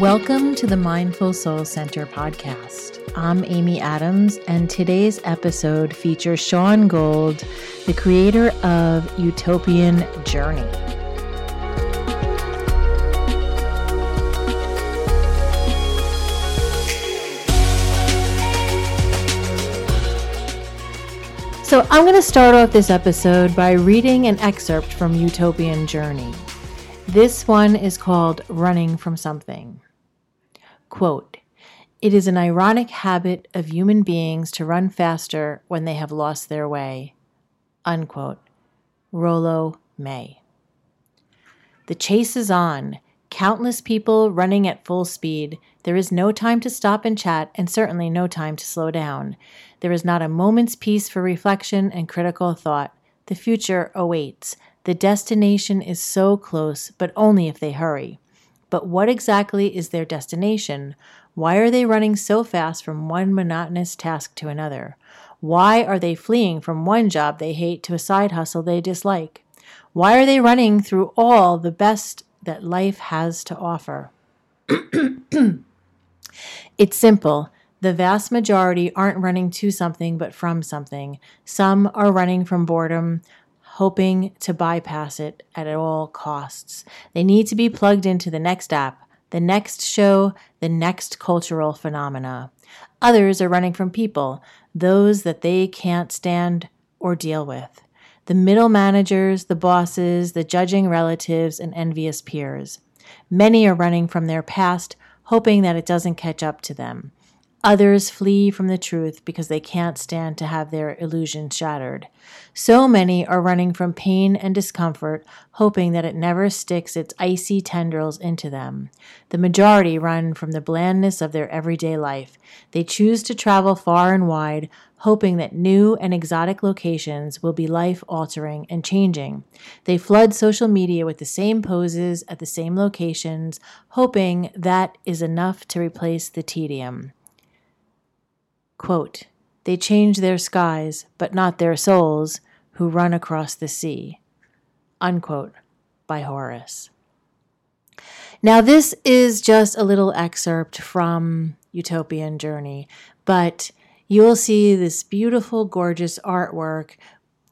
Welcome to the Mindful Soul Center podcast. I'm Amy Adams, and today's episode features Shaun Gold, the creator of YouTopian Journey. So, I'm going to start off this episode by reading an excerpt from YouTopian Journey. This one is called Running from Something. Quote It is an ironic habit of human beings to run faster when they have lost their way. Unquote. Rollo May. The chase is on. Countless people running at full speed. There is no time to stop and chat, and certainly no time to slow down. There is not a moment's peace for reflection and critical thought. The future awaits. The destination is so close, but only if they hurry. But what exactly is their destination? Why are they running so fast from one monotonous task to another? Why are they fleeing from one job they hate to a side hustle they dislike? Why are they running through all the best that life has to offer? it's simple. The vast majority aren't running to something but from something. Some are running from boredom, hoping to bypass it at all costs. They need to be plugged into the next app, the next show, the next cultural phenomena. Others are running from people, those that they can't stand or deal with. The middle managers, the bosses, the judging relatives, and envious peers. Many are running from their past, hoping that it doesn't catch up to them. Others flee from the truth because they can't stand to have their illusion shattered. So many are running from pain and discomfort, hoping that it never sticks its icy tendrils into them. The majority run from the blandness of their everyday life. They choose to travel far and wide, hoping that new and exotic locations will be life altering and changing. They flood social media with the same poses at the same locations, hoping that is enough to replace the tedium. Quote, they change their skies, but not their souls, who run across the sea. Unquote, by Horace. Now, this is just a little excerpt from YouTopian Journey, but you'll see this beautiful, gorgeous artwork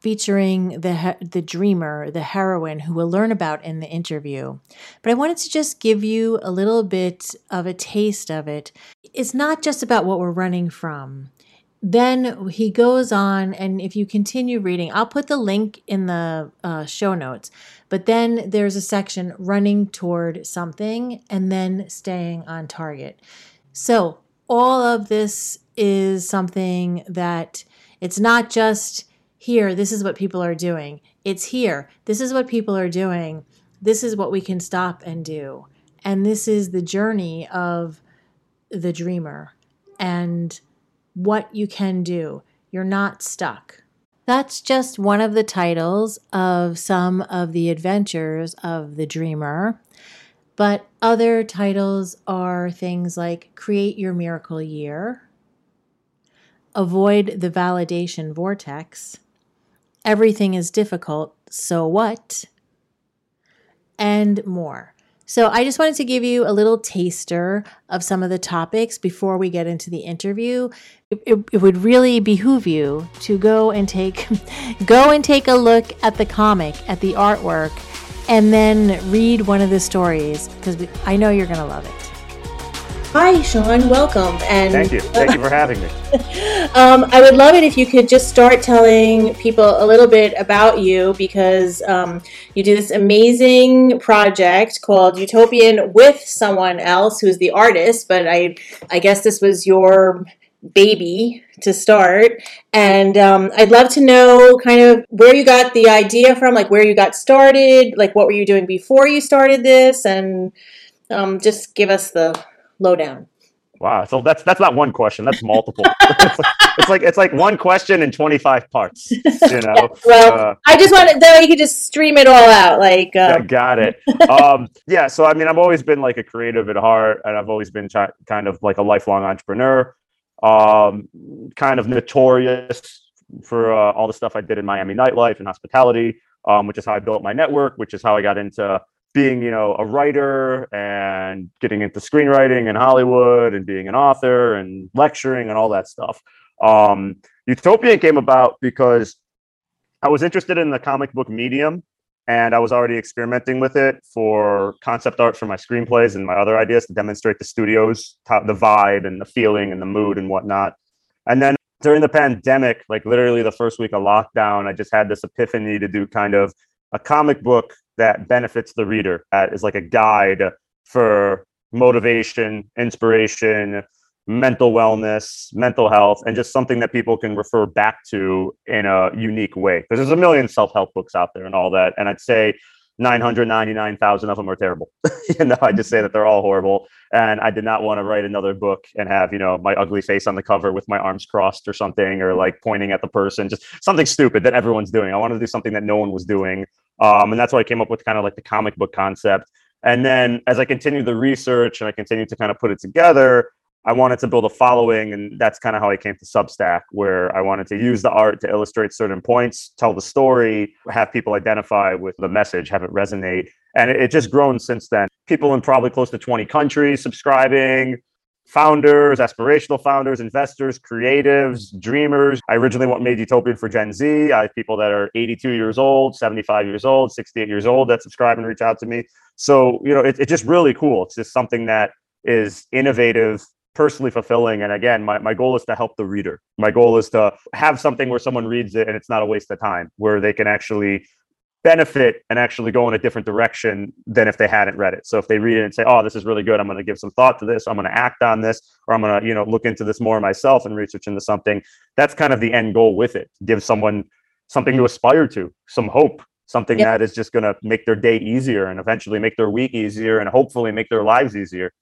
featuring the the dreamer, the heroine, who we'll learn about in the interview. But I wanted to just give you a little bit of a taste of it. It's not just about what we're running from. Then he goes on, and if you continue reading, I'll put the link in the uh, show notes. But then there's a section running toward something and then staying on target. So, all of this is something that it's not just here, this is what people are doing. It's here, this is what people are doing. This is what we can stop and do. And this is the journey of the dreamer and what you can do. You're not stuck. That's just one of the titles of some of the adventures of the dreamer. But other titles are things like Create Your Miracle Year, Avoid the Validation Vortex, everything is difficult, so what? And more. So, I just wanted to give you a little taster of some of the topics before we get into the interview. It, it, it, would really behoove you to go and take go and take a look at the comic, at the artwork, and then read one of the stories because I know you're going to love it. Hi, Shaun. Welcome. And thank you. Thank you for having me. um, I would love it if you could just start telling people a little bit about you because um, you do this amazing project called YouTopian with someone else who's the artist. But I, I guess this was your baby to start. And um, I'd love to know kind of where you got the idea from, like where you got started, like what were you doing before you started this, and um, just give us the lowdown? Wow, so that's that's not one question. That's multiple. it's, like, it's, like, it's like one question in twenty five parts. You know. well, uh, I just wanted though you could just stream it all out. Like, um... got it. um, yeah. So I mean, I've always been like a creative at heart, and I've always been kind of like a lifelong entrepreneur. Um, kind of notorious for uh, all the stuff I did in Miami nightlife and hospitality, um, which is how I built my network, which is how I got into being, you know, a writer and getting into screenwriting in Hollywood and being an author and lecturing and all that stuff. Um, YouTopian came about because I was interested in the comic book medium and I was already experimenting with it for concept art for my screenplays and my other ideas to demonstrate the studio's the vibe and the feeling and the mood and whatnot. And then during the pandemic, like literally the first week of lockdown, I just had this epiphany to do kind of a comic book that benefits the reader, that is like a guide for motivation, inspiration, mental wellness, mental health, and just something that people can refer back to in a unique way. Because there's a million self help books out there and all that. And I'd say 999,000 of them are terrible. you know, I just say that they're all horrible. And I did not want to write another book and have, you know, my ugly face on the cover with my arms crossed or something, or like pointing at the person, just something stupid that everyone's doing. I wanted to do something that no one was doing. Um, and that's why I came up with kind of like the comic book concept. And then as I continued the research and I continued to kind of put it together, I wanted to build a following, and that's kind of how I came to Substack, where I wanted to use the art to illustrate certain points, tell the story, have people identify with the message, have it resonate. And it, it just grown since then. People in probably close to 20 countries subscribing, founders, aspirational founders, investors, creatives, dreamers. I originally made YouTopian for Gen Z. I have people that are 82 years old, 75 years old, 68 years old that subscribe and reach out to me. So, you know, it, it's just really cool. It's just something that is innovative personally fulfilling. And again, my, my goal is to help the reader. My goal is to have something where someone reads it and it's not a waste of time, where they can actually benefit and actually go in a different direction than if they hadn't read it. So if they read it and say, "Oh, this is really good. I'm going to give some thought to this. I'm going to act on this, or I'm going to, you know, look into this more myself and research into something." That's kind of the end goal with it. Give someone something to aspire to, some hope, something yep. that is just going to make their day easier and eventually make their week easier and hopefully make their lives easier.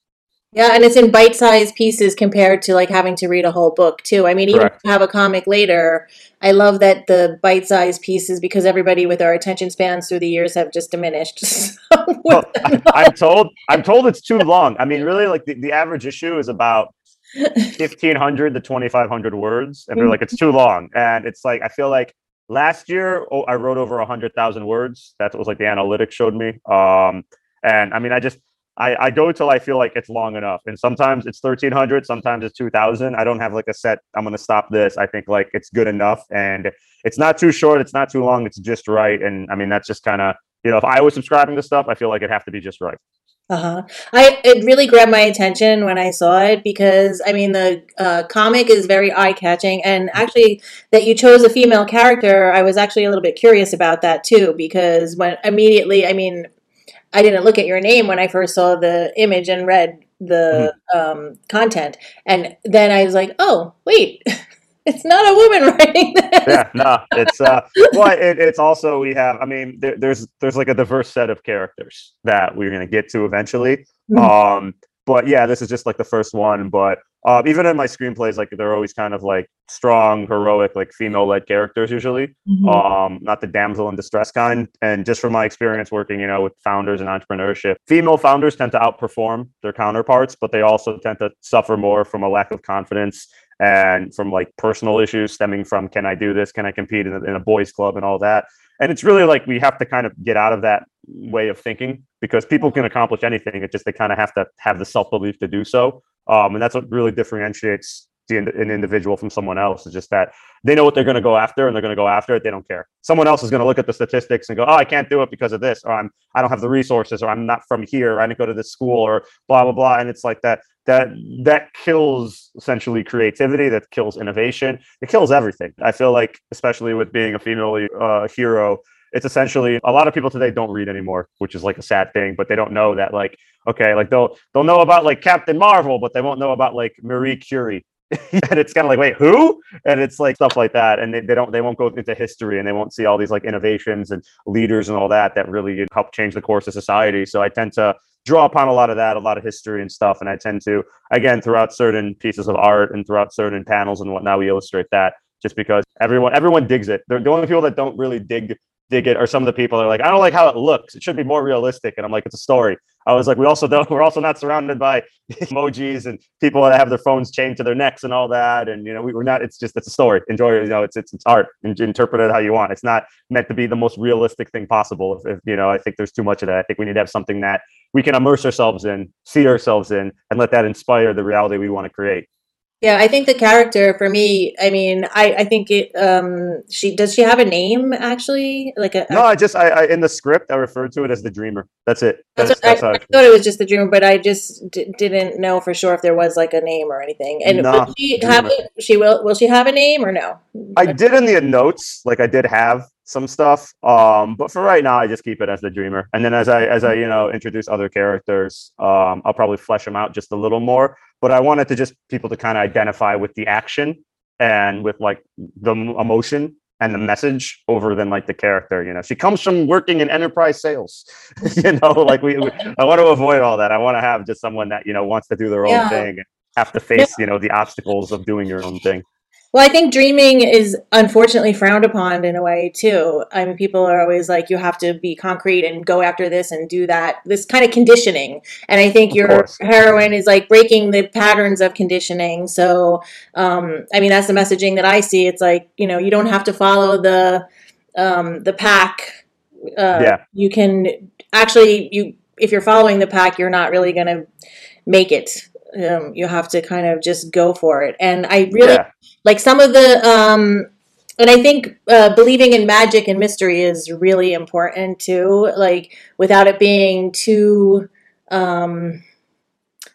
Yeah, and it's in bite-sized pieces compared to like having to read a whole book too. I mean, even Correct. if you have a comic later, I love that the bite-sized pieces because everybody with our attention spans through the years have just diminished. So well, I, am told I'm told it's too long. I mean, really, like the, the average issue is about fifteen hundred to twenty five hundred words, and they're like, it's too long. And it's like I feel like last year oh, I wrote over hundred thousand words. That was like the analytics showed me. Um, and I mean, I just I, I go till I feel like it's long enough. And sometimes it's 1300, sometimes it's 2000. I don't have like a set, I'm going to stop this. I think like it's good enough. And it's not too short, it's not too long, it's just right. And I mean, that's just kind of, you know, if I was subscribing to stuff, I feel like it'd have to be just right. Uh-huh. I it really grabbed my attention when I saw it because I mean the uh, comic is very eye catching and actually that you chose a female character I was actually a little bit curious about that too because when immediately I mean I didn't look at your name when I first saw the image and read the mm-hmm. um, content, and then I was like, "Oh, wait, it's not a woman writing this." Yeah, no, it's uh, well, it, it's also we have. I mean, there, there's there's like a diverse set of characters that we're gonna get to eventually. Mm-hmm. Um, but yeah, this is just like the first one. But uh, even in my screenplays, like they're always kind of like strong, heroic, like female-led characters usually. Mm-hmm. Um, not the damsel in distress kind. And just from my experience working, you know, with founders and entrepreneurship, female founders tend to outperform their counterparts, but they also tend to suffer more from a lack of confidence and from like personal issues stemming from can I do this? Can I compete in a, in a boys' club and all that? And it's really like we have to kind of get out of that way of thinking because people can accomplish anything. It's just they kind of have to have the self belief to do so. Um, and that's what really differentiates the, an individual from someone else is just that they know what they're going to go after and they're going to go after it. They don't care. Someone else is going to look at the statistics and go, "Oh, I can't do it because of this," or "I'm I don't have the resources," or "I'm not from here," or "I didn't go to this school," or blah blah blah. And it's like that that that kills essentially creativity. That kills innovation. It kills everything. I feel like, especially with being a female uh, hero, it's essentially a lot of people today don't read anymore, which is like a sad thing, but they don't know that like okay, like they'll they'll know about like Captain Marvel, but they won't know about like Marie Curie. and it's kind of like wait who? And it's like stuff like that and they, they don't they won't go into history and they won't see all these like innovations and leaders and all that that really help change the course of society. So i tend to draw upon a lot of that a lot of history and stuff and i tend to again throughout certain pieces of art and throughout certain panels and whatnot we illustrate that just because everyone everyone digs it. They're, the only people that don't really dig dig it or some of the people are like i don't like how it looks it should be more realistic and i'm like it's a story I was like, we also don't, we're also not surrounded by emojis and people that have their phones chained to their necks and all that. And you know, we, are not. It's just it's a story. Enjoy. You know, it's it's it's art. And interpret it how you want. It's not meant to be the most realistic thing possible. If, if you know, I think there's too much of that. I think we need to have something that we can immerse ourselves in, see ourselves in, and let that inspire the reality we want to create. Yeah, I think the character for me, I mean, I, I think it um she does she have a name actually? Like a No, I just I, I in the script I referred to it as the dreamer. That's it. That's, that's, that's I, I, thought it was just the dreamer, but I just d- didn't know for sure if there was like a name or anything. And nah, will she dreamer. have it, she will will she have a name or no? I did in the notes, like I did have some stuff. Um, but for right now, I just keep it as the dreamer. And then as I as I you know introduce other characters, um, I'll probably flesh them out just a little more. But I wanted to just people to kind of identify with the action and with like the emotion and the message over than like the character. You know, she comes from working in enterprise sales. you know, like we, we, I want to avoid all that. I want to have just someone that you know wants to do their own yeah. thing and have to face yeah. you know the obstacles of doing your own thing. Well, I think dreaming is unfortunately frowned upon in a way too. I mean, people are always like, you have to be concrete and go after this and do that. This kind of conditioning. And I think of your course. heroine is like breaking the patterns of conditioning. So, um, I mean, that's the messaging that I see. It's like, you know, you don't have to follow the, um, the pack. Uh, yeah. You can actually, you, if you're following the pack, you're not really going to make it um, you have to kind of just go for it. And I really yeah. like some of the, um, and I think uh, believing in magic and mystery is really important too. Like without it being too um,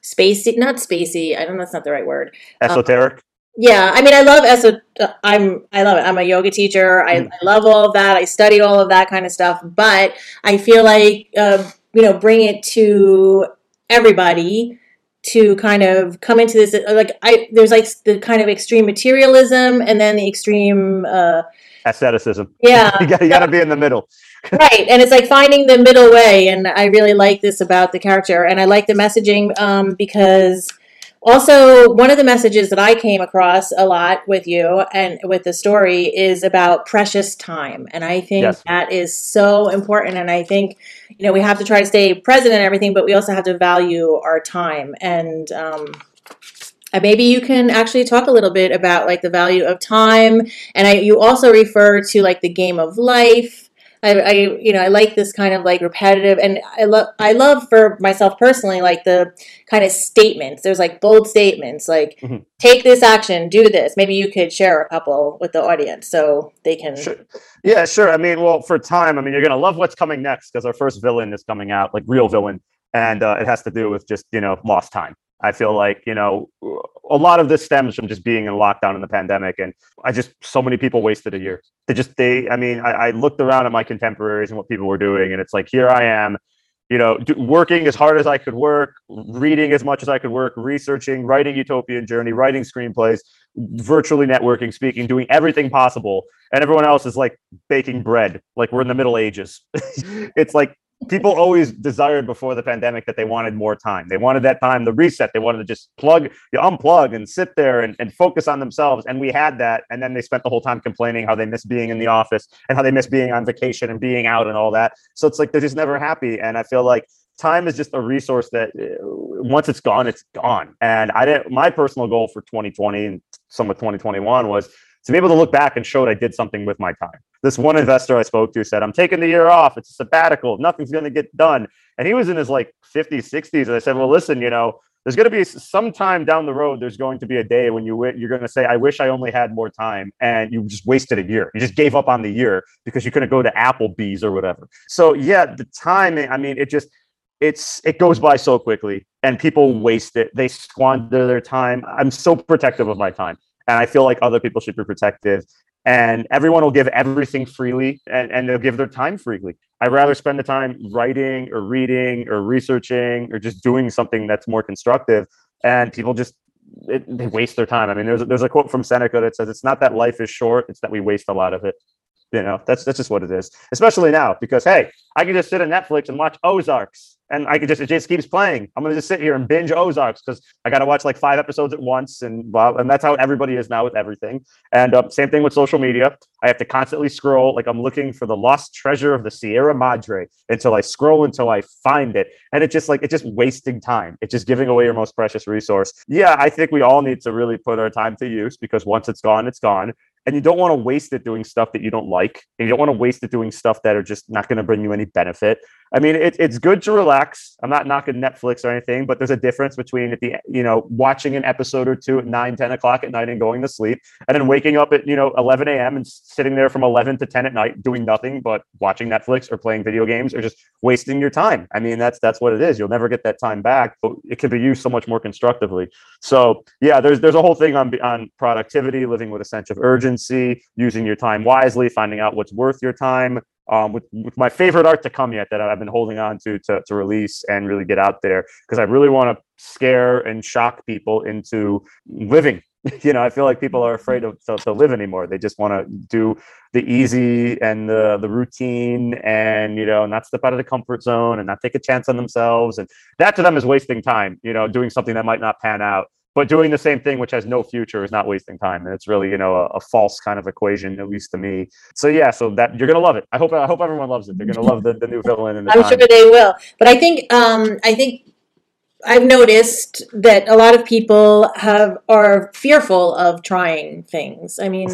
spacey, not spacey. I don't know. That's not the right word. Esoteric. Um, yeah, I mean, I love eso. I'm I love it. I'm a yoga teacher. I, mm. I, love all of that. I study all of that kind of stuff. But I feel like uh, you know, bring it to everybody to kind of come into this like I there's like the kind of extreme materialism and then the extreme uh asceticism. Yeah. you got you got to be in the middle. right. And it's like finding the middle way and I really like this about the character and I like the messaging um because also, one of the messages that I came across a lot with you and with the story is about precious time. And I think yes. that is so important. And I think, you know, we have to try to stay present and everything, but we also have to value our time. And, um, maybe you can actually talk a little bit about like the value of time and I, you also refer to like the game of life I, I, you know I like this kind of like repetitive and I love I love for myself personally like the kind of statements there's like bold statements like mm-hmm. take this action do this maybe you could share a couple with the audience so they can sure. yeah sure I mean well for time I mean you're gonna love what's coming next because our first villain is coming out like real villain and uh, it has to do with just you know lost time I feel like, you know, a lot of this stems from just being in lockdown in the pandemic. And I just, so many people wasted a year. They just, they, I mean, I, I looked around at my contemporaries and what people were doing. And it's like, here I am, you know, do, working as hard as I could work, reading as much as I could work, researching, writing YouTopian Journey, writing screenplays, virtually networking, speaking, doing everything possible. And everyone else is like baking bread, like we're in the Middle Ages. it's like people always desired before the pandemic that they wanted more time. They wanted that time, the reset. They wanted to just plug, you unplug and sit there and, and focus on themselves. And we had that. And then they spent the whole time complaining how they miss being in the office and how they miss being on vacation and being out and all that. So it's like they're just never happy. And I feel like time is just a resource that uh, once it's gone, it's gone. And I didn't, my personal goal for 2020 and some of 2021 was to be able to look back and show that I did something with my time this one investor I spoke to said, I'm taking the year off. It's a sabbatical. Nothing's going to get done. And he was in his like 50s, 60s. And I said, well, listen, you know, there's going to be some time down the road, there's going to be a day when you you're going to say, I wish I only had more time. And you just wasted a year. You just gave up on the year because you couldn't go to Applebee's or whatever. So yeah, the time, I mean, it just, it's it goes by so quickly and people waste it they squander their time i'm so protective of my time and i feel like other people should be protective and everyone will give everything freely and, and they'll give their time freely. I'd rather spend the time writing or reading or researching or just doing something that's more constructive. And people just it, they waste their time. I mean, there's there's a quote from Seneca that says, "It's not that life is short; it's that we waste a lot of it." You know, that's that's just what it is. Especially now, because hey, I can just sit on Netflix and watch Ozarks and I could just it just keeps playing. I'm gonna just sit here and binge Ozarks because I got to watch like five episodes at once, and well, and that's how everybody is now with everything. And uh, same thing with social media. I have to constantly scroll, like I'm looking for the lost treasure of the Sierra Madre until I scroll until I find it, and it's just like it's just wasting time. It's just giving away your most precious resource. Yeah, I think we all need to really put our time to use because once it's gone, it's gone and you don't want to waste it doing stuff that you don't like and you don't want to waste it doing stuff that are just not going to bring you any benefit i mean it, it's good to relax. I'm not knocking netflix or anything but there's a difference between at the you know watching an episode or two at 9 10 o'clock at night and going to sleep and then waking up at you know 11 a.m and sitting there from 11 to 10 at night doing nothing but watching netflix or playing video games or just wasting your time. I mean that's that's what it is. You'll never get that time back but it can be used so much more constructively. So yeah there's there's a whole thing on on productivity living with a sense of urgency using your time wisely, finding out what's worth your time. Um, with, with my favorite art to come yet that I've been holding on to to, to release and really get out there because I really want to scare and shock people into living. you know, I feel like people are afraid of, to, to live anymore. They just want to do the easy and the the routine and you know not step out of the comfort zone and not take a chance on themselves and that to them is wasting time you know doing something that might not pan out but doing the same thing which has no future is not wasting time and it's really you know a, a, false kind of equation at least to me so yeah so that you're gonna love it i hope i hope everyone loves it they're gonna love the, the new villain and i'm time. sure they will but i think um i think I've noticed that a lot of people have are fearful of trying things. I mean,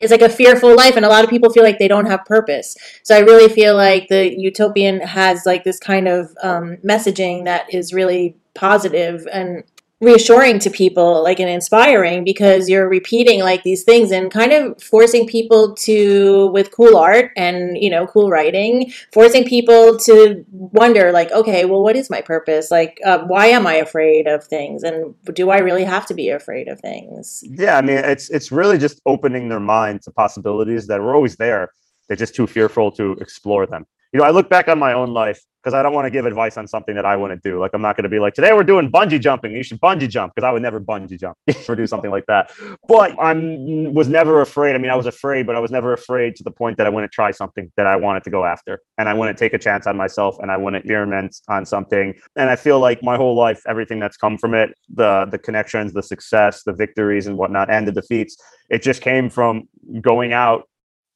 it's like a fearful life, and a lot of people feel like they don't have purpose. So I really feel like the YouTopian has like this kind of um, messaging that is really positive and reassuring to people like and inspiring because you're repeating like these things and kind of forcing people to with cool art and you know cool writing forcing people to wonder like okay well what is my purpose? Like uh, why am i afraid of things? And do i really have to be afraid of things? Yeah i mean it's it's really just opening their mind to possibilities that were always there. They're just too fearful to explore them you know i look back on my own life because I don't want to give advice on something that I to do. Like I'm not going to be like today we're doing bungee jumping. You should bungee jump because I would never bungee jump or do something like that. But I was never afraid. I mean, I was afraid, but I was never afraid to the point that I to try something that I wanted to go after, and I to take a chance on myself, and I to experiment on something. And I feel like my whole life, everything that's come from it, the the connections, the success, the victories, and whatnot, and the defeats, it just came from going out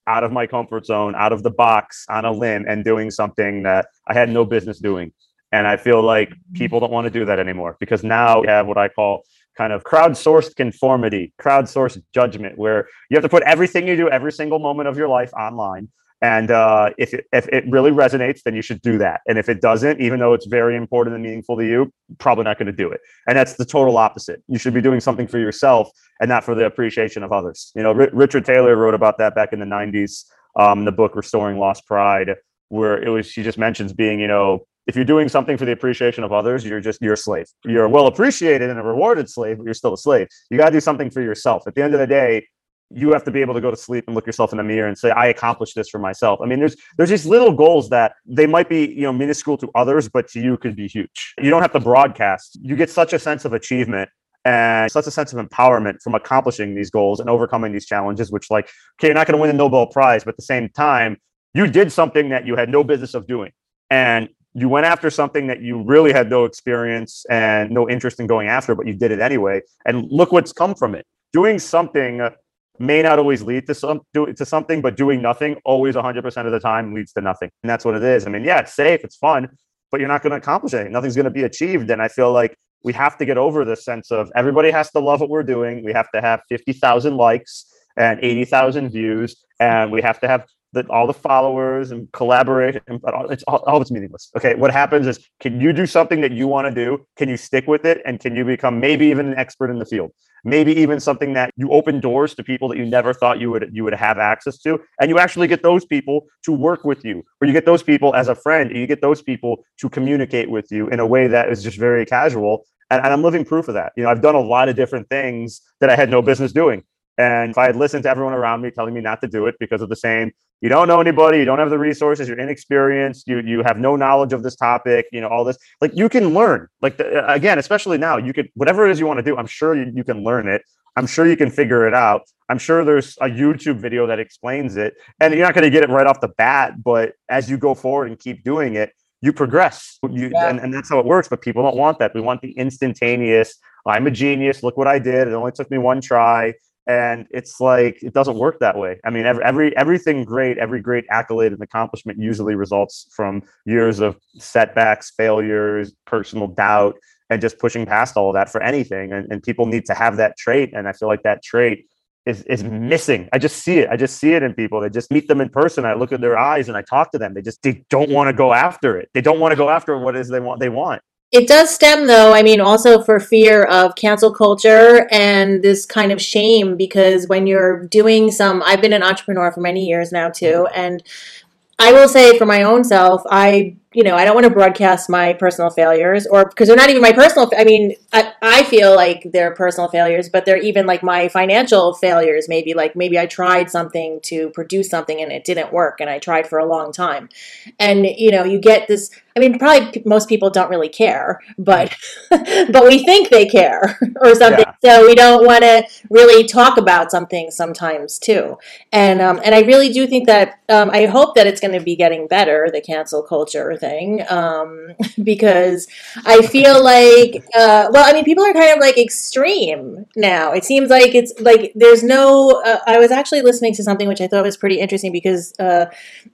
out of my comfort zone, out of the box on a limb and doing something that I had no business doing. And I feel like mm-hmm. people don't want to do that anymore because now we have what I call kind of crowdsourced conformity, crowdsourced judgment, where you have to put everything you do every single moment of your life online. And uh, if, it, if it really resonates, then you should do that. And if it doesn't, even though it's very important and meaningful to you, probably not going to do it. And that's the total opposite. You should be doing something for yourself and not for the appreciation of others. You know, R- Richard Taylor wrote about that back in the 90s, um, the book Restoring Lost Pride, where it was, she just mentions being, you know, if you're doing something for the appreciation of others, you're just you're a slave. You're well appreciated and a rewarded slave, but you're still a slave. You got to do something for yourself. At the end of the day, you have to be able to go to sleep and look yourself in the mirror and say i accomplished this for myself. I mean there's there's these little goals that they might be you know minuscule to others but to you could be huge. You don't have to broadcast. You get such a sense of achievement and such a sense of empowerment from accomplishing these goals and overcoming these challenges which like okay you're not going to win the nobel prize but at the same time you did something that you had no business of doing. And you went after something that you really had no experience and no interest in going after but you did it anyway. And look what's come from it. Doing something may not always lead to some do to something, but doing nothing always 100% of the time leads to nothing. And that's what it is. I mean, yeah, it's safe, it's fun, but you're not going to accomplish anything. Nothing's going to be achieved. And I feel like we have to get over the sense of everybody has to love what we're doing. We have to have 50,000 likes and 80,000 views, and we have to have the, all the followers and collaborate. And it's all, all of it's meaningless. Okay, what happens is, can you do something that you want to do? Can you stick with it, and can you become maybe even an expert in the field? maybe even something that you open doors to people that you never thought you would you would have access to and you actually get those people to work with you or you get those people as a friend and you get those people to communicate with you in a way that is just very casual and, and i'm living proof of that you know i've done a lot of different things that i had no business doing and if I had listened to everyone around me telling me not to do it because of the same, you don't know anybody, you don't have the resources, you're inexperienced, you you have no knowledge of this topic, you know, all this, like you can learn. Like the, uh, again, especially now, you could whatever it is you want to do, I'm sure you, you can learn it. I'm sure you can figure it out. I'm sure there's a YouTube video that explains it. And you're not going to get it right off the bat, but as you go forward and keep doing it, you progress. You, Yeah. and, and that's how it works. But people don't want that. We want the instantaneous. I'm a genius. Look what I did. It only took me one try. And it's like it doesn't work that way. I mean, every, every everything great, every great accolade and accomplishment usually results from years of setbacks, failures, personal doubt, and just pushing past all of that for anything. And, and people need to have that trait. And I feel like that trait is is missing. I just see it. I just see it in people. They just meet them in person. I look at their eyes and I talk to them. They just they don't want to go after it. They don't want to go after what it is they want. They want. It does stem, though, I mean, also for fear of cancel culture and this kind of shame because when you're doing some, I've been an entrepreneur for many years now, too. Mm-hmm. And I will say for my own self, I, you know, I don't want to broadcast my personal failures or because they're not even my personal, I mean, I, I feel like they're personal failures, but they're even like my financial failures. Maybe like maybe I tried something to produce something and it didn't work and I tried for a long time. And, you know, you get this, I mean, probably most people don't really care, but but we think they care or something. So we don't want to really talk about something sometimes too. And um, and I really do think that um, I hope that it's going to be getting better the cancel culture thing um, because I feel like uh, well, I mean, people are kind of like extreme now. It seems like it's like there's no. Uh, I was actually listening to something which I thought was pretty interesting because uh,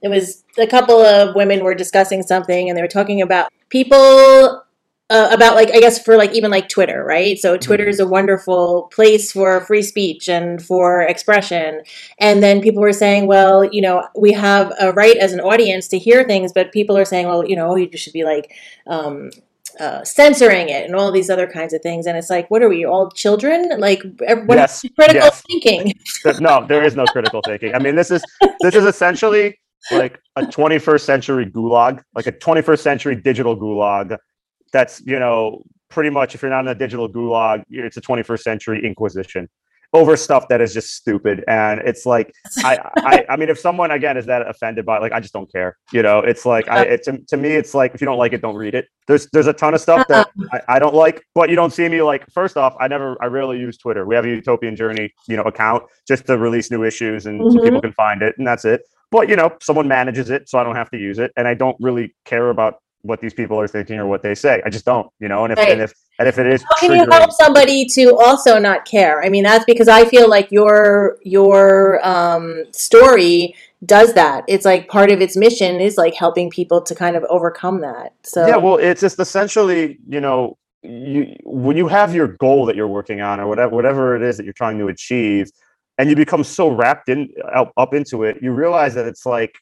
it was a couple of women were discussing something and they were talking about people uh, about like I guess for like even like Twitter, right? So Twitter is a wonderful place for free speech and for expression. And then people were saying, well, you know, we have a right as an audience to hear things, but people are saying, well, you know, you should be like um, uh, censoring it and all these other kinds of things. And it's like, what are we all children? Like, what Yes, is critical yes. thinking? No, there is no critical thinking. I mean, this is this is essentially like a 21st century gulag, like a 21st century digital gulag. That's you know pretty much if you're not in a digital gulag, it's a 21st century inquisition over stuff that is just stupid. And it's like I I, I mean, if someone again is that offended by it, like I just don't care. You know, it's like I it, to, to me, it's like if you don't like it, don't read it. There's there's a ton of stuff that I, I don't like, but you don't see me like. First off, I never I rarely use Twitter. We have a YouTopian Journey you know account just to release new issues and so Mhm. people can find it, and that's it. But you know, someone manages it, so I don't have to use it, and I don't really care about what these people are thinking or what they say. I just don't, you know. And if Right. and if and if it is How can you help somebody to also not care? I mean, that's because I feel like your your um, story does that. It's like part of its mission is like helping people to kind of overcome that. So yeah well it's just essentially you know you when you have your goal that you're working on or whatever whatever it is that you're trying to achieve and you become so wrapped in up, up into it you realize that it's like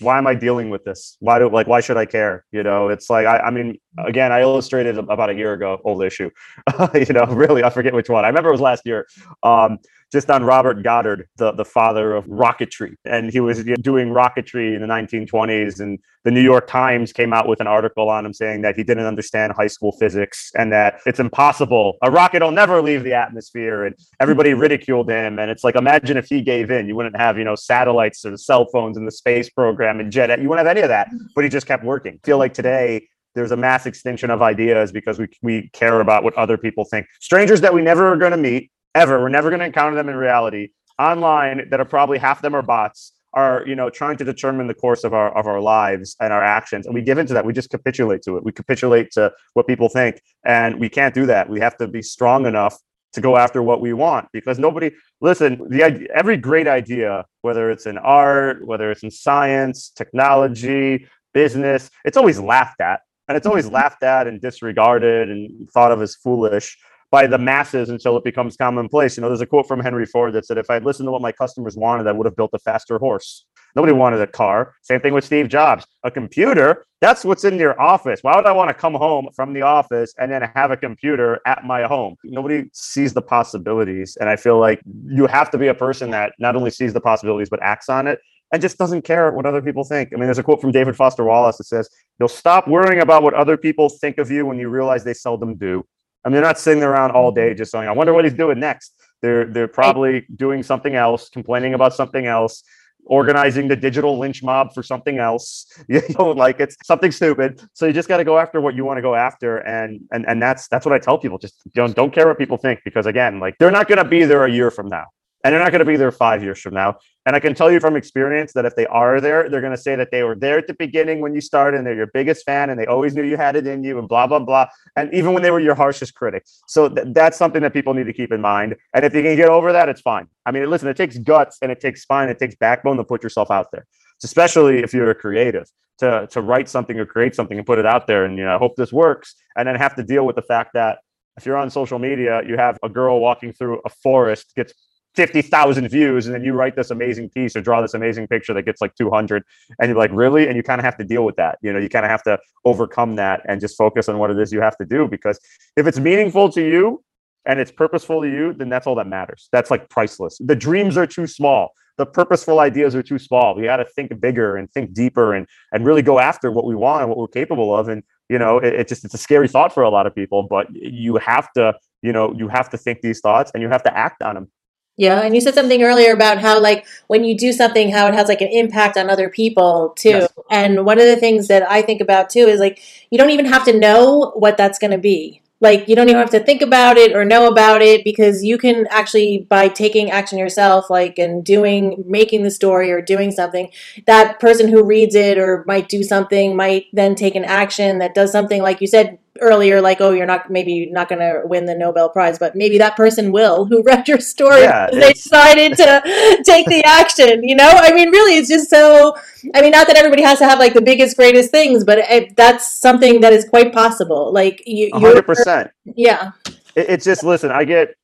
why am i dealing with this? Why do like why should i care? You know it's like i, I mean again i illustrated about a year ago old issue you know really i forget which one. I remember it was last year. Um just on Robert Goddard, the, the father of rocketry. And he was you know, doing rocketry in the 1920s. And the New York Times came out with an article on him saying that he didn't understand high school physics and that it's impossible. A rocket will never leave the atmosphere. And everybody ridiculed him. And it's like, imagine if he gave in. You wouldn't have, you know, satellites or cell phones in the space program and jet. You wouldn't have any of that. Mm-hmm. But he just kept working. I feel like today, there's a mass extinction of ideas because we, we care about what other people think. Strangers that we never are going to meet ever. We're never going to encounter them in reality. Online that are probably half of them are bots are you know trying to determine the course of our of our lives and our actions. And we give into that. We just capitulate to it. We capitulate to what people think. And we can't do that. We have to be strong enough to go after what we want because nobody listen the every great idea whether it's in art whether it's in science technology business it's always laughed at. And it's always mm-hmm. laughed at and disregarded and thought of as foolish by the masses until it becomes commonplace. You know, there's a quote from Henry Ford that said, "If I'd listened to what my customers wanted, I would have built a faster horse." Nobody wanted a car. Same thing with Steve Jobs. A computer, that's what's in your office. Why would I want to come home from the office and then have a computer at my home? Nobody sees the possibilities. And I feel like you have to be a person that not only sees the possibilities, but acts on it and just doesn't care what other people think. I mean, there's a quote from David Foster Wallace that says, You'll stop worrying about what other people think of you when you realize they seldom do. I mean, they're not sitting around all day mm-hmm. just saying, I wonder what he's doing next. They're they're probably doing something else, complaining about something else, organizing the digital lynch mob for something else. You know, like it's something stupid. So you just got to go after what you want to go after, and and and that's that's what I tell people. Just don't don't care what people think because again, like they're not going to be there a year from now. And they're not going to be there five years from now. And I can tell you from experience that if they are there, they're going to say that they were there at the beginning when you started and they're your biggest fan and they always knew you had it in you and blah, blah, blah. And even when they were your harshest critic. So th- that's something that people need to keep in mind. And if you can get over that, it's fine. I mean, listen, it takes guts and it takes spine, it takes backbone to put yourself out there, especially if you're a creative. To, to write something or create something and put it out there and you know I hope this works and then have to deal with the fact that if you're on social media, you have a girl walking through a forest, gets 50,000 views, and then you write this amazing piece or draw this amazing picture that gets like 200. And you're like, really? And you kind of have to deal with that. You know, you kind of have to overcome that and just focus on what it is you have to do. Because if it's meaningful to you and it's purposeful to you, then that's all that matters. That's like priceless. The dreams are too small. The purposeful ideas are too small. We got to think bigger and think deeper and and really go after what we want and what we're capable of. And you know it, it, just it's a scary thought for a lot of people but you have to you know you have to think these thoughts and you have to act on them yeah and you said something earlier about how like when you do something how it has like an impact on other people too yes. and one of the things that i think about too is like you don't even have to know what that's going to be like you don't even have to think about it or know about it because you can actually by taking action yourself like and doing making the story or doing something that person who reads it or might do something might then take an action that does something like you said earlier like oh you're not maybe not going to win the nobel prize but maybe that person will who read your story. Yeah, they decided to take the action you know? I mean really it's just so i mean not that everybody has to have like the biggest greatest things but it, that's something that is quite possible. Like you 100% yeah. It, it's just listen i get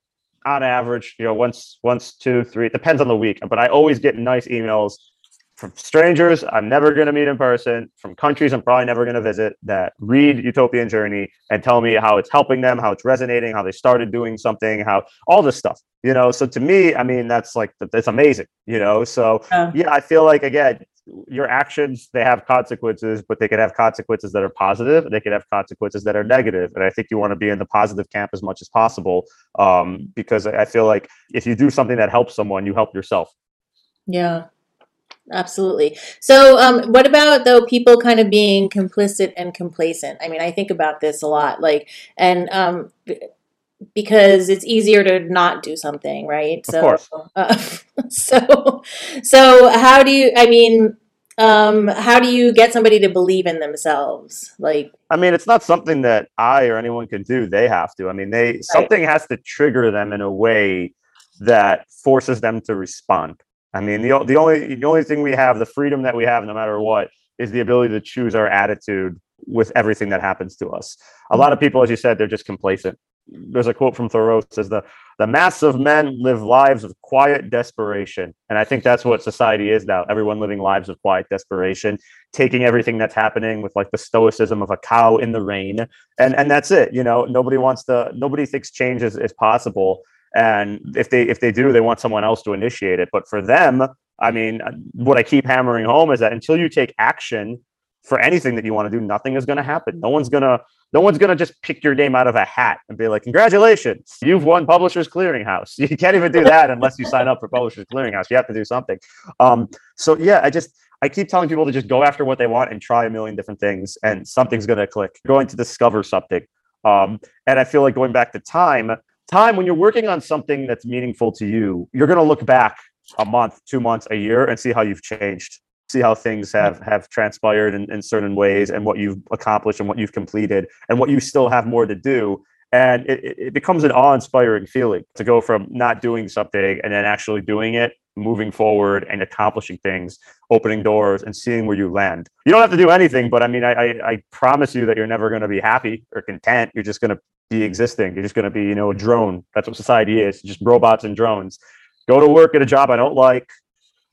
on average you know once once two three depends on the week but i always get nice emails from strangers I'm never going to meet in person, from countries I'm probably never going to visit that read YouTopian Journey and tell me how it's helping them, how it's resonating, how they started doing something, how all this stuff, you know. So to me, I mean, that's like that's amazing, you know. So yeah, yeah I feel like again, your actions they have consequences, but they could have consequences that are positive. They could have consequences that are negative, and I think you want to be in the positive camp as much as possible um, because I feel like if you do something that helps someone, you help yourself. Yeah, absolutely. So, um, what about though people kind of being complicit and complacent? I mean, I think about this a lot, like, and um, because it's easier to not do something, right? Of so, course. Uh, so, so how do you? I mean. Um, how do you get somebody to believe in themselves? Like, I mean, it's not something that I or anyone can do. They have to. I mean, they right. something has to trigger them in a way that forces them to respond. I mean, the, the only the only thing we have, the freedom that we have, no matter what, is the ability to choose our attitude with everything that happens to us. A lot of people, as you said, they're just complacent. There's a quote from Thoreau says the the mass of men live lives of quiet desperation, and I think that's what society is now. Everyone living lives of quiet desperation, taking everything that's happening with like the stoicism of a cow in the rain, and and that's it. You know, nobody wants to. Nobody thinks change is, is possible and if they if they do they want someone else to initiate it. But for them i mean what i keep hammering home is that until you take action for anything that you want to do nothing is going to happen. No one's going to no one's going to just pick your name out of a hat and be like congratulations you've won publishers clearinghouse you can't even do that unless you sign up for publishers clearinghouse you have to do something. Um, so yeah i just I keep telling people to just go after what they want and try a million different things, and something's going to click. Going to discover something. Um, and I feel like going back to time, time when you're working on something that's meaningful to you, you're going to look back a month, two months, a year, and see how you've changed, see how things have have transpired in, in certain ways, and what you've accomplished, and what you've completed, and what you still have more to do. And it, it becomes an awe-inspiring feeling to go from not doing something and then actually doing it, moving forward and accomplishing things, opening doors, and seeing where you land. You don't have to do anything, but I mean, I, I, I promise you that you're never going to be happy or content. You're just going to be existing. You're just going to be, you know, a drone. That's what society is just robots and drones. Go to work at a job I don't like,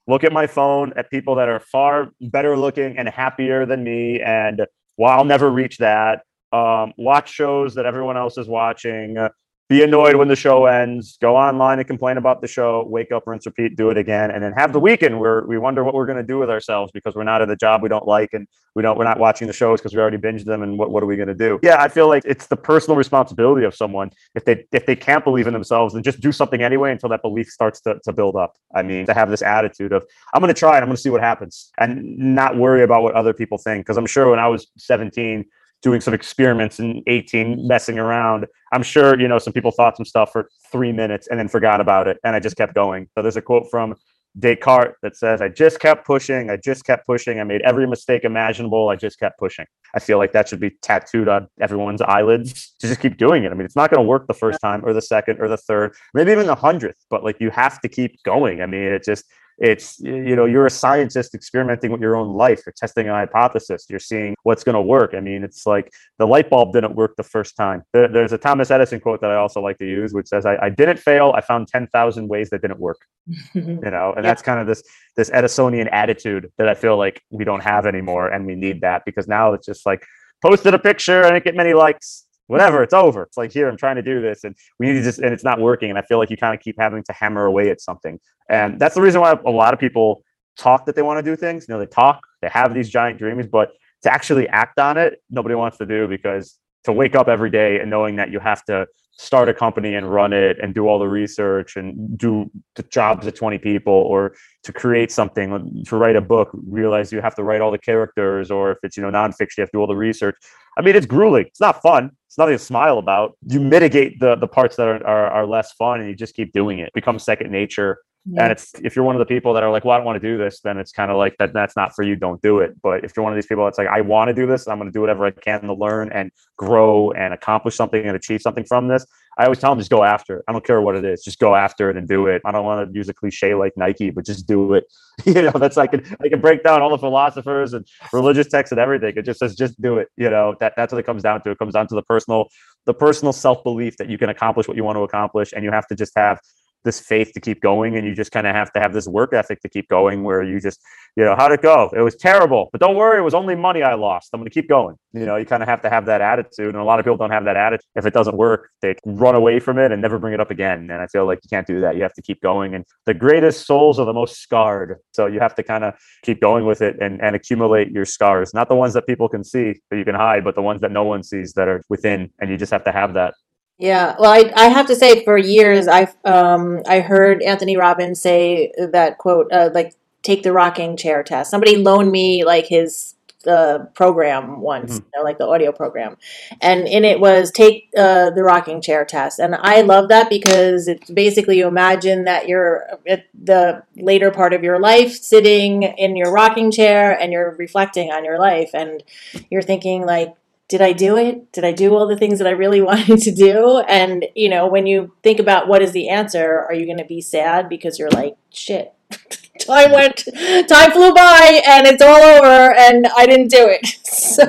look at my phone at people that are far better looking and happier than me. And while I'll never reach that, um, watch shows that everyone else is watching, be annoyed when the show ends, go online and complain about the show, wake up, rinse, repeat, do it again, and then have the weekend where we wonder what we're going to do with ourselves because we're not at a job we don't like and we don't we're not watching the shows because we already binged them and what, what are we going to do? Yeah, I feel like it's the personal responsibility of someone if they if they can't believe in themselves then just do something anyway until that belief starts to, to build up. I mean, to have this attitude of I'm going to try and I'm going to see what happens and not worry about what other people think because I'm sure when I was 17 doing some experiments in 18, messing around. I'm sure, you know, some people thought some stuff for three minutes and then forgot about it. And I just kept going. So there's a quote from Descartes that says, I just kept pushing. I just kept pushing. I made every mistake imaginable. I just kept pushing. I feel like that should be tattooed on everyone's eyelids to just keep doing it. I mean, it's not going to work the first time or the second or the third, maybe even the hundredth, but like you have to keep going. I mean, it just, it's you know you're a scientist experimenting with your own life. You're testing a hypothesis. You're seeing what's going to work. I mean it's like the light bulb didn't work the first time. There, there's a thomas edison quote that i also like to use which says i, I didn't fail. I found 10000 ways that didn't work. You know and yeah. that's kind of this this edisonian attitude that i feel like we don't have anymore and we need that because now it's just like posted a picture and it get many likes whatever, it's over. It's like here, I'm trying to do this, and we need to just, and it's not working. And I feel like you kind of keep having to hammer away at something, and that's the reason why a lot of people talk that they want to do things. You know, they talk, they have these giant dreams, but to actually act on it, nobody wants to do because to wake up every day and knowing that you have to start a company and run it and do all the research and do the jobs of 20 people or to create something um, to write a book realize you have to write all the characters or if it's you know nonfiction you have to do all the research. I mean it's grueling. It's not fun. It's nothing to smile about. You mitigate the the parts that are, are, are less fun and you just keep doing it, it becomes second nature yeah. And it's if you're one of the people that are like, well, I don't want to do this, then it's kind of like that. That's not for you. Don't do it. But if you're one of these people that's like, I want to do this, I'm going to do whatever I can to learn and grow and accomplish something and achieve something from this. I always tell them just go after it. I don't care what it is, just go after it and do it. I don't want to use a cliche like Nike, but just do it. you know, that's like I can break down all the philosophers and religious texts and everything. It just says just do it. You know, that that's what it comes down to. It comes down to the personal, the personal self belief that you can accomplish what you want to accomplish, and you have to just have this faith to keep going and you just kind of have to have this work ethic to keep going where you just you know how'd it go? It was terrible but don't worry it was only money i lost. I'm going to keep going. You know you kind of have to have that attitude and a lot of people don't have that attitude. If it doesn't work they run away from it and never bring it up again and i feel like you can't do that. You have to keep going and the greatest souls are the most scarred so you have to kind of keep going with it and, and accumulate your scars. Not the ones that people can see that you can hide but the ones that no one sees that are within and you just have to have that yeah, well, I, I have to say, for years, I've um, I heard Anthony Robbins say that quote, uh, like take the rocking chair test. Somebody loaned me like his uh, program once, mm-hmm. you know, like the audio program, and in it was take uh, the rocking chair test, and I love that because it's basically you imagine that you're at the later part of your life, sitting in your rocking chair, and you're reflecting on your life, and you're thinking like did I do it? Did I do all the things that I really wanted to do? And, you know, when you think about what is the answer, are you going to be sad because you're like, shit, time went, time flew by and it's all over and I didn't do it. So,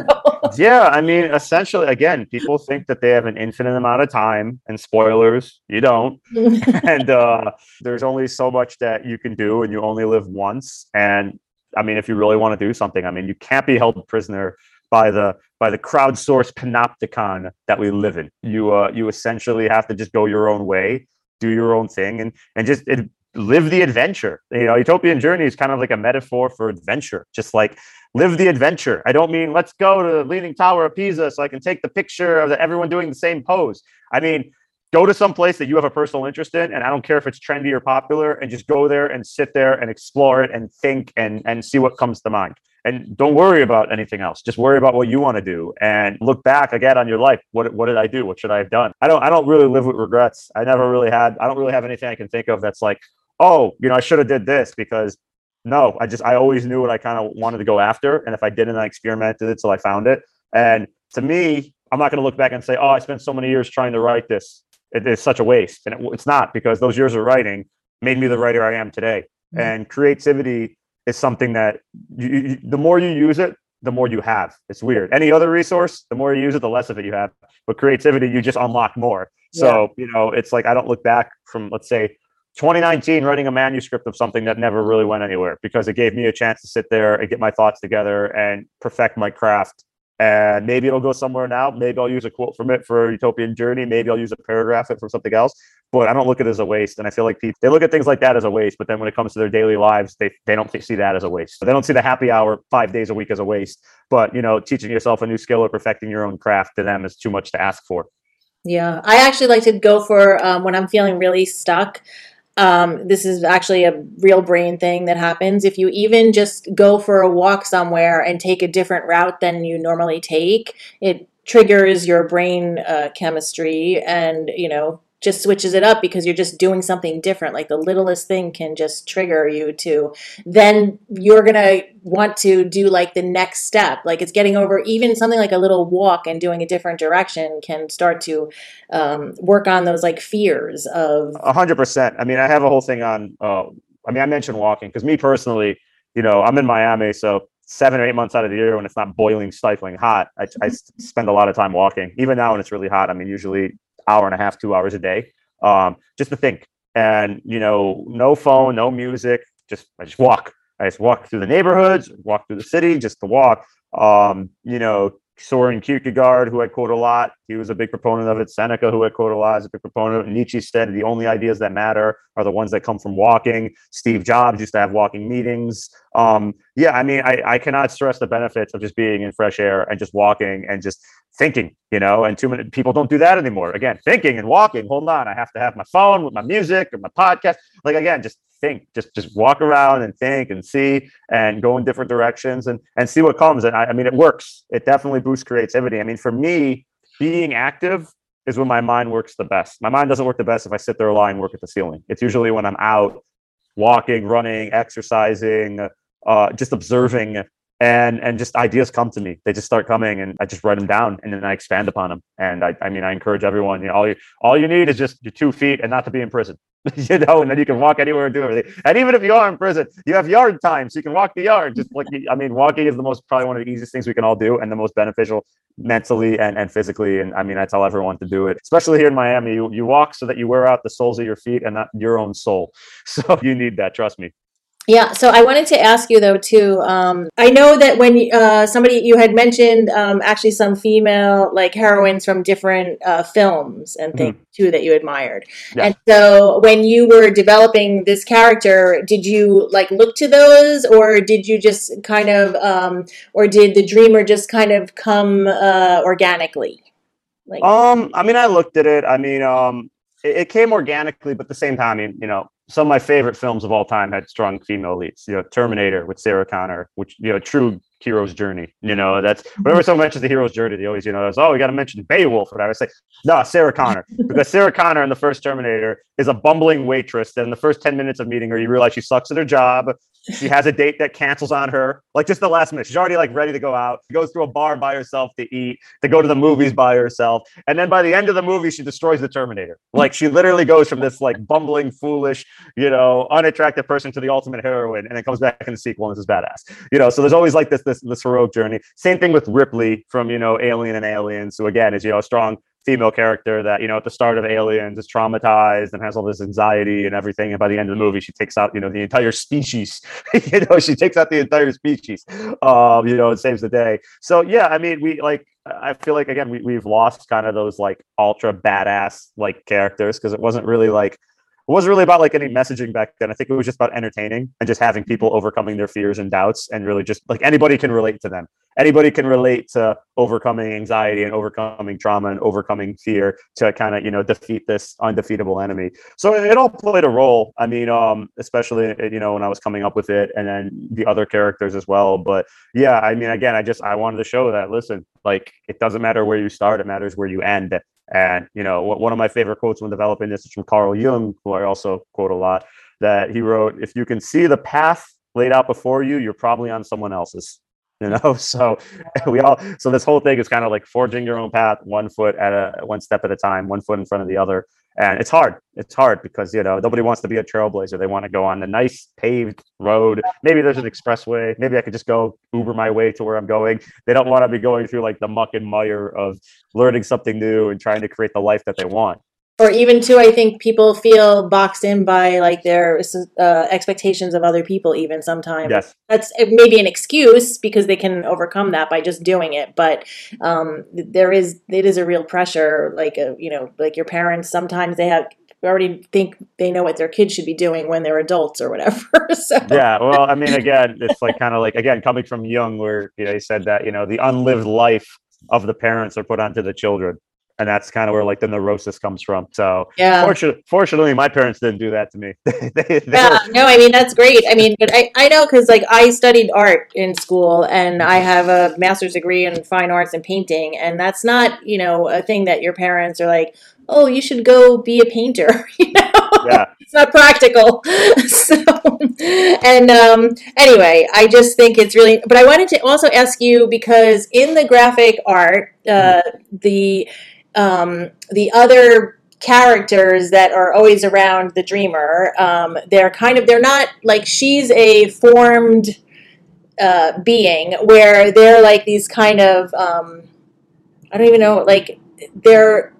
yeah, I mean, essentially, again, people think that they have an infinite amount of time and spoilers, you don't. and uh, there's only so much that you can do and you only live once. And I mean, if you really want to do something, I mean, you can't be held prisoner by the by the crowdsourced panopticon that we live in. You uh, you essentially have to just go your own way, do your own thing, and and just it, live the adventure. You know, YouTopian Journey is kind of like a metaphor for adventure. Just like live the adventure. I don't mean let's go to the Leaning Tower of Pisa so I can take the picture of the, everyone doing the same pose. I mean, go to some place that you have a personal interest in, and I don't care if it's trendy or popular, and just go there and sit there and explore it and think and and see what comes to mind and don't worry about anything else. Just worry about what you want to do and look back again on your life. What, what did i do? What should i have done? I don't i don't really live with regrets. I never really had i don't really have anything i can think of that's like oh you know i should have did this because no i just i always knew what i kind of wanted to go after. And if i didn't i experimented until i found it. And to me i'm not going to look back and say oh i spent so many years trying to write this. It is such a waste. And it, it's not because those years of writing made me the writer i am today. Mm-hmm. and creativity is something that you, you, the more you use it, the more you have. It's weird. Any other resource, the more you use it, the less of it you have. But creativity, you just unlock more. So, yeah. you know, it's like I don't look back from, let's say, 2019 writing a manuscript of something that never really went anywhere because it gave me a chance to sit there and get my thoughts together and perfect my craft and maybe it'll go somewhere now. Maybe I'll use a quote from it for YouTopian Journey. Maybe I'll use a paragraph it for something else. But I don't look at it as a waste. And I feel like people they look at things like that as a waste. But then when it comes to their daily lives, they they don't see that as a waste. They don't see the happy hour five days a week as a waste. But you know, teaching yourself a new skill or perfecting your own craft to them is too much to ask for. Yeah, I actually like to go for um, when I'm feeling really stuck. Um, this is actually a real brain thing that happens. If you even just go for a walk somewhere and take a different route than you normally take, it triggers your brain uh, chemistry and you know just switches it up because you're just doing something different like the littlest thing can just trigger you to then you're going to want to do like the next step like it's getting over even something like a little walk and doing a different direction can start to um, work on those like fears of A hundred percent. I mean, I have a whole thing on. Uh, I mean, I mentioned walking because me personally, you know, I'm in Miami, so seven or eight months out of the year when it's not boiling, stifling hot, I spend a lot of time walking. Even now when it's really hot, I mean, usually hour and a half, two hours a day, um, just to think. And you know, no phone, no music, just I just walk. I just walk through the neighborhoods, walk through the city, just to walk. Um, you know, Soren Kierkegaard, who I quote a lot, he was a big proponent of it. Seneca, who I quote a lot, is a big proponent. Nietzsche said the only ideas that matter are the ones that come from walking. Steve Jobs used to have walking meetings. Um, yeah, I mean, I, I cannot stress the benefits of just being in fresh air and just walking and just thinking, you know, and too many people don't do that anymore. Again, thinking and walking. Hold on, I have to have my phone with my music or my podcast. Like again, just think, just just walk around and think and see and go in different directions and and see what comes. And I, I mean, it works. It definitely boosts creativity. I mean, for me, being active is when my mind works the best. My mind doesn't work the best if I sit there lying, work at the ceiling. It's usually when I'm out walking, running, exercising, uh, just observing and and just ideas come to me. They just start coming and i just write them down and then i expand upon them and i, I mean i encourage everyone you know all you all you need is just your two feet and not to be in prison you know and then you can walk anywhere and do everything. And even if you are in prison you have yard time so you can walk the yard. Just like i mean walking is the most probably one of the easiest things we can all do and the most beneficial mentally and, and physically. And i mean i tell everyone to do it especially here in miami. You, you walk so that you wear out the soles of your feet and not your own soul. So you need that trust me Yeah, so I wanted to ask you though too. Um, I know that when uh, somebody you had mentioned um, actually some female like heroines from different uh, films and things too that you admired. Yeah. And so when you were developing this character, did you like look to those, or did you just kind of, um, or did the dreamer just kind of come uh, organically? Like, Um, I mean, I looked at it. I mean, um, it, it came organically, but at the same time, I mean, you know, some of my favorite films of all time had strong female leads. You know, Terminator with Sarah Connor, which you know, true hero's journey. You know, that's whenever someone mentions the hero's journey, they always, you know, oh, we got to mention Beowulf. And I would say, no, Sarah Connor, because Sarah Connor in the first Terminator is a bumbling waitress. That in the first ten minutes of meeting her, you realize she sucks at her job. She has a date that cancels on her, like just the last minute. She's already like ready to go out. She goes to a bar by herself to eat, to go to the movies by herself, and then by the end of the movie, she destroys the Terminator. Like she literally goes from this like bumbling, foolish, you know, unattractive person to the ultimate heroine, and then comes back in the sequel and is badass. You know, so there's always like this this this heroic journey. Same thing with Ripley from you know Alien and Aliens, who again is you know a strong female character that you know at the start of aliens is traumatized and has all this anxiety and everything. And by the end of the movie she takes out you know the entire species. You know she takes out the entire species um you know and saves the day. So yeah i mean we like i feel like again we, we've lost kind of those like ultra badass like characters because it wasn't really like it wasn't really about like any messaging back then. I think it was just about entertaining and just having people overcoming their fears and doubts and really just like anybody can relate to them. Anybody can relate to overcoming anxiety and overcoming trauma and overcoming fear to kind of, you know, defeat this undefeatable enemy. So it all played a role. I mean, um, especially, you know, when I was coming up with it and then the other characters as well. But yeah, I mean, again, I just, I wanted to show that, listen, like it doesn't matter where you start, it matters where you end. And you know, one of my favorite quotes when developing this is from Carl Jung, who I also quote a lot. That he wrote, "If you can see the path laid out before you, you're probably on someone else's." You know, so we all. So this whole thing is kind of like forging your own path, one foot at a one step at a time, one foot in front of the other. And it's hard. It's hard because you know nobody wants to be a trailblazer. They want to go on the nice paved road. Maybe there's an expressway. Maybe I could just go Uber my way to where I'm going. They don't want to be going through like the muck and mire of learning something new and trying to create the life that they want. Or even too i think people feel boxed in by like their uh, expectations of other people even sometimes. Yes. that's maybe an excuse because they can overcome that by just doing it but um, there is it is a real pressure like a, you know like your parents sometimes they have already think they know what their kids should be doing when they're adults or whatever so. Yeah well i mean again it's like kind of like again coming from Jung where you know he said that you know the unlived life of the parents are put onto the children and that's kind of where like the neurosis comes from. So Yeah. fortunately, fortunately, my parents didn't do that to me. They- they- Yeah, were- no, I mean that's great. I mean, but I, I know because like I studied art in school and I mm-hmm. have a master's degree in fine arts and painting, and that's not you know a thing that your parents are like, oh, you should go be a painter. you know, yeah, it's not practical. so, and um, anyway, I just think it's really. But I wanted to also ask you because in the graphic art, uh, the um, the other characters that are always around the dreamer, um, they're kind of they're not like she's a formed uh, being where they're like these kind of um, I don't even know like they're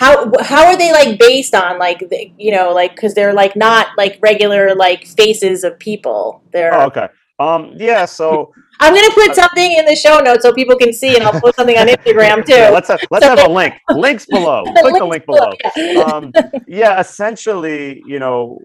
how how are they like based on like the, you know like because they're like not like regular like faces of people they're oh, okay. Um, yeah. So i'm gonna put something in the show notes so people can see and i'll put something on instagram too yeah, let's have, let's So- have a link. Links below. Click the link below. Yeah. um, yeah, essentially, you know,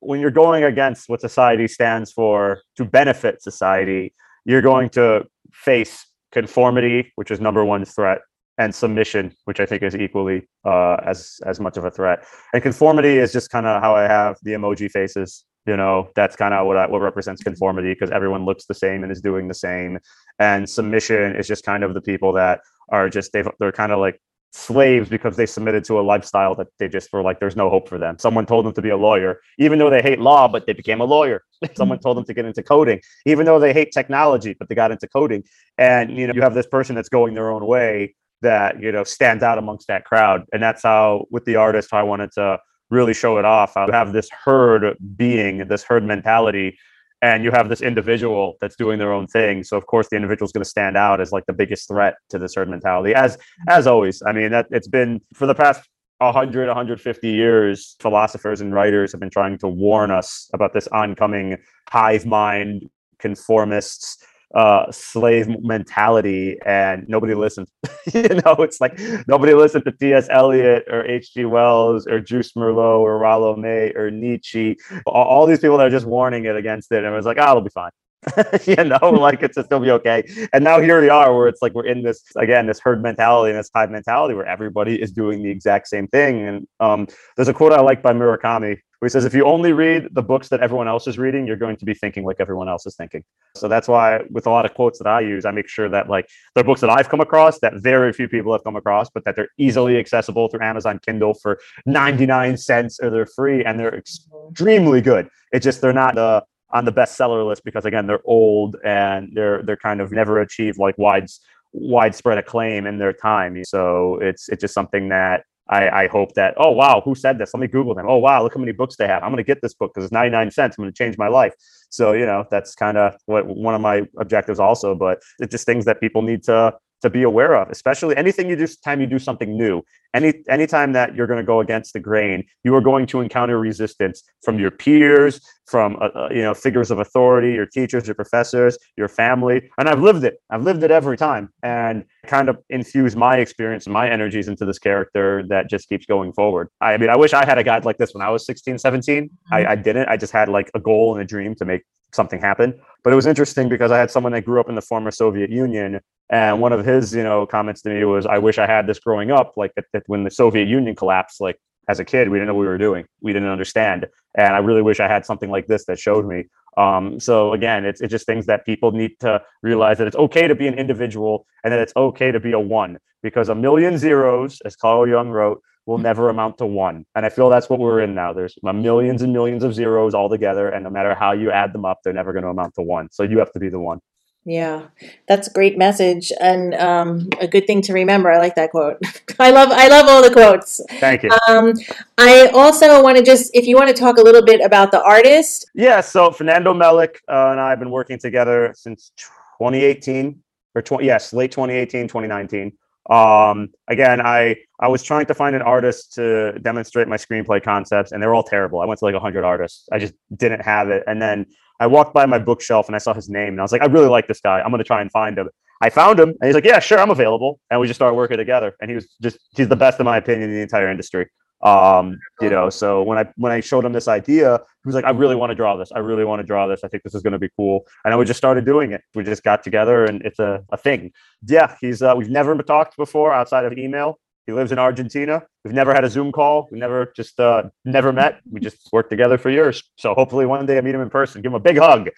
when you're going against what society stands for to benefit society, you're going to face conformity, which is number one threat, and submission, which I think is equally uh, as as much of a threat. And conformity is just kind of how I have the emoji faces. You know, that's kind of what I, what represents conformity because everyone looks the same and is doing the same. And submission is just kind of the people that are just they've they're kind of like slaves because they submitted to a lifestyle that they just were like there's no hope for them someone told them to be a lawyer even though they hate law but they became a lawyer someone told them to get into coding even though they hate technology but they got into coding and you know you have this person that's going their own way that you know stands out amongst that crowd. And that's how with the artist i wanted to really show it off. I have this herd being this herd mentality and you have this individual that's doing their own thing. So of course the individual is going to stand out as like the biggest threat to this herd mentality as mm-hmm. as always. I mean that it's been for the past 100 150 years philosophers and writers have been trying to warn us about this oncoming hive mind conformists uh slave mentality and nobody listened you know it's like nobody listened to ts eliot or hg wells or Joost Meerloo or rollo may or nietzsche. All, all these people that are just warning it against it and it was like oh it'll be fine. You know like it's it'll be okay. And now here we are where it's like we're in this again this herd mentality and this hive mentality where everybody is doing the exact same thing. And um there's a quote i like by murakami where he says if you only read the books that everyone else is reading you're going to be thinking like everyone else is thinking. So that's why with a lot of quotes that i use i make sure that like they're books that i've come across that very few people have come across but that they're easily accessible through amazon kindle for 99 cents or they're free and they're extremely good. It's just they're not the on the bestseller list because again they're old and they're they're kind of never achieved like wide widespread acclaim in their time. So it's it's just something that I, I hope that oh wow who said this? Let me google them. Oh wow look how many books they have. I'm going to get this book because it's 99 cents. I'm going to change my life. So you know that's kind of what one of my objectives also but it's just things that people need to to be aware of especially anything you do time you do something new. Any anytime that you're going to go against the grain you are going to encounter resistance from your peers from uh, uh, you know figures of authority your teachers your professors your family and i've lived it. I've lived it every time. And kind of infuse my experience and my energies into this character that just keeps going forward. I mean i wish i had a guide like this when i was 16 17 I, I didn't. I just had like a goal and a dream to make something happen. But it was interesting because i had someone that grew up in the former soviet union and one of his, you know, comments to me was, "I wish I had this growing up. Like that, that when the Soviet Union collapsed, like as a kid, we didn't know what we were doing. We didn't understand, and I really wish I had something like this that showed me." Um, so again, it's it's just things that people need to realize that it's okay to be an individual and that it's okay to be a one because a million zeros, as Carl Jung wrote, will never amount to one. And I feel that's what we're in now. There's millions and millions of zeros all together, and no matter how you add them up, they're never going to amount to one. So you have to be the one. Yeah, that's a great message and um, a good thing to remember. I like that quote. I love I love all the quotes. Thank you. Um, I also want to just if you want to talk a little bit about the artist. Yeah, so Fernando Melick uh, and I have been working together since 2018 or 20 yes, late 2018, 2019. Um, again, I I was trying to find an artist to demonstrate my screenplay concepts, and they were all terrible. I went to like 100 artists. I just didn't have it. And then I walked by my bookshelf and I saw his name, and I was like, I really like this guy. I'm going to try and find him. I found him, and he's like, Yeah, sure, I'm available. And we just started working together. And he was just he's the best in my opinion in the entire industry. Um, you know, so when I when I showed him this idea, he was like, "I really want to draw this. I really want to draw this. I think this is going to be cool." And we just started doing it. We just got together, and it's a, a thing. Yeah, he's uh, we've never talked before outside of email. He lives in Argentina. We've never had a Zoom call. We never just uh, never met. We just worked together for years. So hopefully one day I meet him in person. Give him a big hug.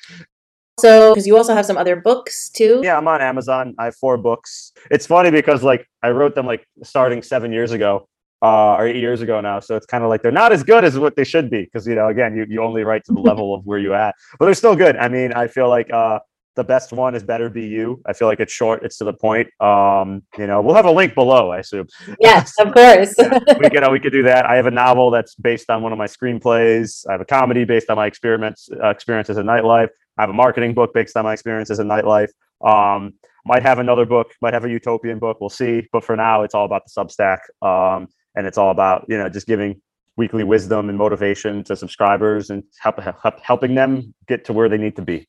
So, because you also have some other books too. Yeah, I'm on Amazon. I have four books. It's funny because like I wrote them like starting seven years ago, uh, or eight years ago now. So it's kind of like they're not as good as what they should be because you know again you, you only write to the level of where you at, but they're still good. I mean, I feel like uh, the best one is better be you. I feel like it's short, it's to the point. Um, you know, we'll have a link below, I assume. Yes, of course. we could uh, we could do that. I have a novel that's based on one of my screenplays. I have a comedy based on my experiments uh, experiences in nightlife. I have a marketing book based on my experiences in nightlife. Um, might have another book, might have a utopian book. We'll see. But for now, it's all about the Substack, um, and it's all about you know just giving weekly wisdom and motivation to subscribers and help, help helping them get to where they need to be.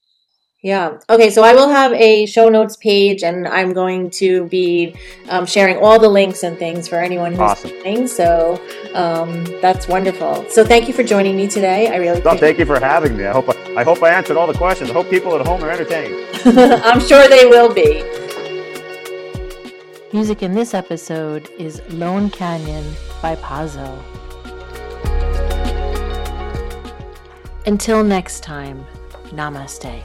Yeah. Okay. So I will have a show notes page, and I'm going to be um, sharing all the links and things for anyone who's awesome. listening. So um, that's wonderful. So thank you for joining me today. I really. No, thank you for having me. I hope I, I hope I answered all the questions. I hope people at home are entertained. I'm sure they will be. Music in this episode is Lone Canyon by Pazzo. Until next time, namaste.